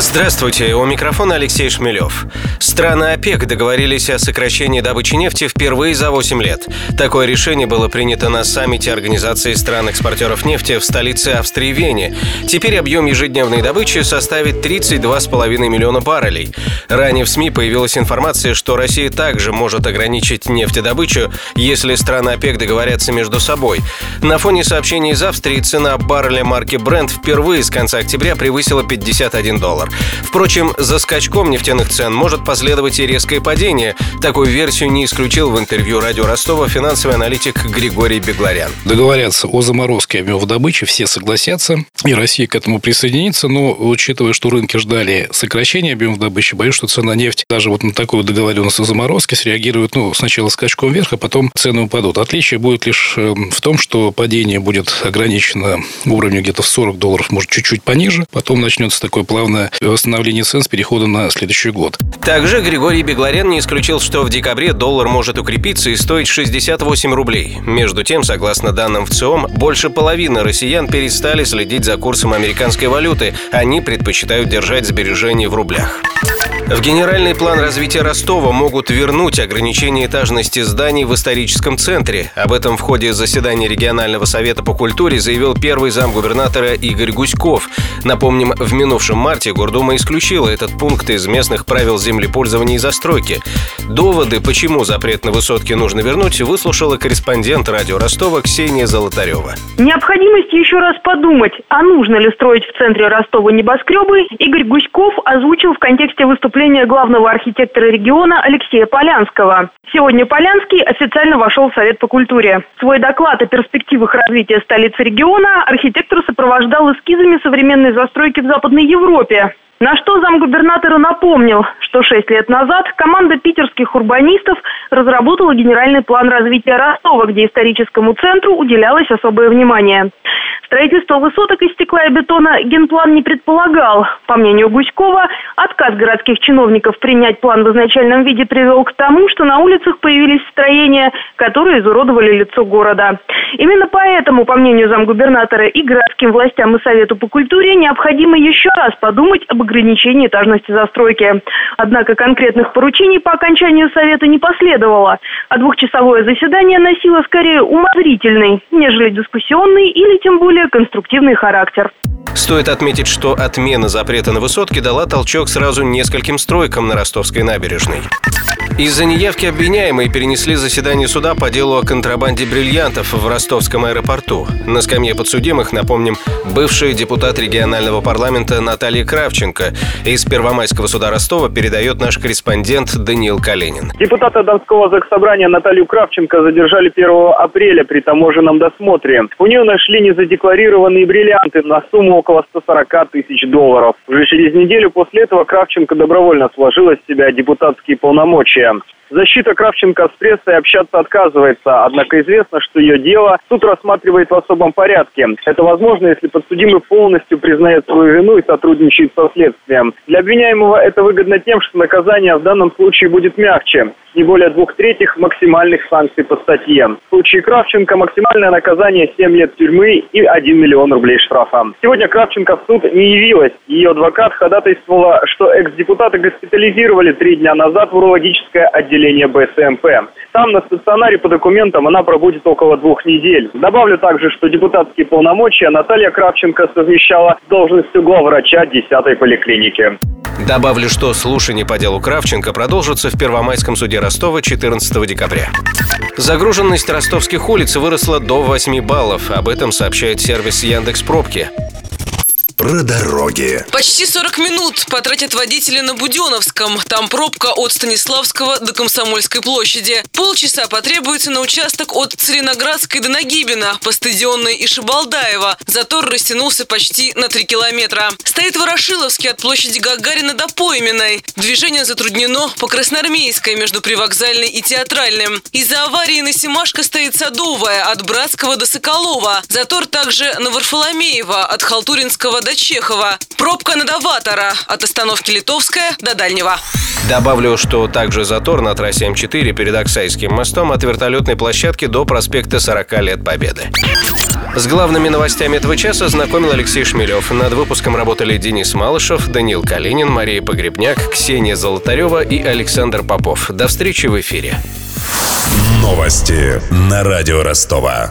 Здравствуйте, у микрофона Алексей Шмелев. Страны ОПЕК договорились о сокращении добычи нефти впервые за 8 лет. Такое решение было принято на саммите Организации стран-экспортеров нефти в столице Австрии Вене. Теперь объем ежедневной добычи составит 32,5 миллиона баррелей. Ранее в СМИ появилась информация, что Россия также может ограничить нефтедобычу, если страны ОПЕК договорятся между собой. На фоне сообщений из Австрии цена барреля марки Brent впервые с конца октября превысила 51 доллар. Впрочем, за скачком нефтяных цен может последовать и резкое падение. Такую версию не исключил в интервью радио Ростова финансовый аналитик Григорий Бегларян. Договорятся о заморозке объемов добычи, все согласятся, и Россия к этому присоединится, но учитывая, что рынки ждали сокращения объемов добычи, боюсь, что цена нефти даже вот на такую договоренность о заморозке среагирует ну, сначала скачком вверх, а потом цены упадут. Отличие будет лишь эм, в том, что падение будет ограничено уровнем где-то в 40 долларов, может, чуть-чуть пониже, потом начнется такое плавное восстановления цен с переходом на следующий год. Также Григорий Бегларян не исключил, что в декабре доллар может укрепиться и стоить 68 рублей. Между тем, согласно данным в ЦИОМ, больше половины россиян перестали следить за курсом американской валюты. Они предпочитают держать сбережения в рублях. В генеральный план развития Ростова могут вернуть ограничение этажности зданий в историческом центре. Об этом в ходе заседания регионального совета по культуре заявил первый замгубернатора Игорь Гуськов. Напомним, в минувшем марте Гордума исключила этот пункт из местных правил землепользования и застройки. Доводы, почему запрет на высотки нужно вернуть, выслушала корреспондент радио Ростова Ксения Золотарева. Необходимость еще раз подумать, а нужно ли строить в центре Ростова небоскребы, Игорь Гуськов озвучил в контексте выступления главного архитектора региона Алексея Полянского. Сегодня Полянский официально вошел в Совет по культуре. Свой доклад о перспективах развития столицы региона архитектор сопровождал эскизами современной застройки в Западной Европе. На что замгубернатора напомнил, что шесть лет назад команда питерских урбанистов разработала генеральный план развития Ростова, где историческому центру уделялось особое внимание. Строительство высоток из стекла и бетона генплан не предполагал. По мнению Гуськова, отказ городских чиновников принять план в изначальном виде привел к тому, что на улицах появились строения, которые изуродовали лицо города. Именно поэтому, по мнению замгубернатора и городским властям и Совету по культуре, необходимо еще раз подумать об ограничении этажности застройки. Однако конкретных поручений по окончанию Совета не последовало, а двухчасовое заседание носило скорее умозрительный, нежели дискуссионный или тем более более конструктивный характер. Стоит отметить, что отмена запрета на высотки дала толчок сразу нескольким стройкам на Ростовской набережной. Из-за неявки обвиняемые перенесли заседание суда по делу о контрабанде бриллиантов в ростовском аэропорту. На скамье подсудимых, напомним, бывший депутат регионального парламента Наталья Кравченко. Из Первомайского суда Ростова передает наш корреспондент Даниил Калинин. Депутата Донского заксобрания Наталью Кравченко задержали 1 апреля при таможенном досмотре. У нее нашли незадекларированные бриллианты на сумму около 140 тысяч долларов. Уже через неделю после этого Кравченко добровольно сложила с себя депутатские полномочия. him Защита Кравченко с прессой общаться отказывается, однако известно, что ее дело суд рассматривает в особом порядке. Это возможно, если подсудимый полностью признает свою вину и сотрудничает со следствием. Для обвиняемого это выгодно тем, что наказание в данном случае будет мягче не более двух третьих максимальных санкций по статье. В случае Кравченко максимальное наказание 7 лет тюрьмы и 1 миллион рублей штрафа. Сегодня Кравченко в суд не явилась. Ее адвокат ходатайствовала, что экс-депутата госпитализировали три дня назад в урологическое отделение БСМП. Там на стационаре по документам она пробудет около двух недель. Добавлю также, что депутатские полномочия Наталья Кравченко совмещала с должностью главврача 10-й поликлиники. Добавлю, что слушание по делу Кравченко продолжится в Первомайском суде Ростова 14 декабря. Загруженность ростовских улиц выросла до 8 баллов. Об этом сообщает сервис Яндекс Пробки. Про дороги. Почти 40 минут потратят водители на Буденовском. Там пробка от Станиславского до Комсомольской площади. Полчаса потребуется на участок от Целиноградской до Нагибина, по стадионной и Шабалдаева. Затор растянулся почти на 3 километра. Стоит Ворошиловский от площади Гагарина до Пойменной. Движение затруднено по Красноармейской между Привокзальной и Театральным. Из-за аварии на Симашко стоит Садовая от Братского до Соколова. Затор также на Варфоломеева от Халтуринского до до Чехова. Пробка на Даватора от остановки Литовская до Дальнего. Добавлю, что также затор на трассе М4 перед Оксайским мостом от вертолетной площадки до проспекта 40 лет Победы. С главными новостями этого часа знакомил Алексей Шмелев. Над выпуском работали Денис Малышев, Данил Калинин, Мария Погребняк, Ксения Золотарева и Александр Попов. До встречи в эфире. Новости на радио Ростова.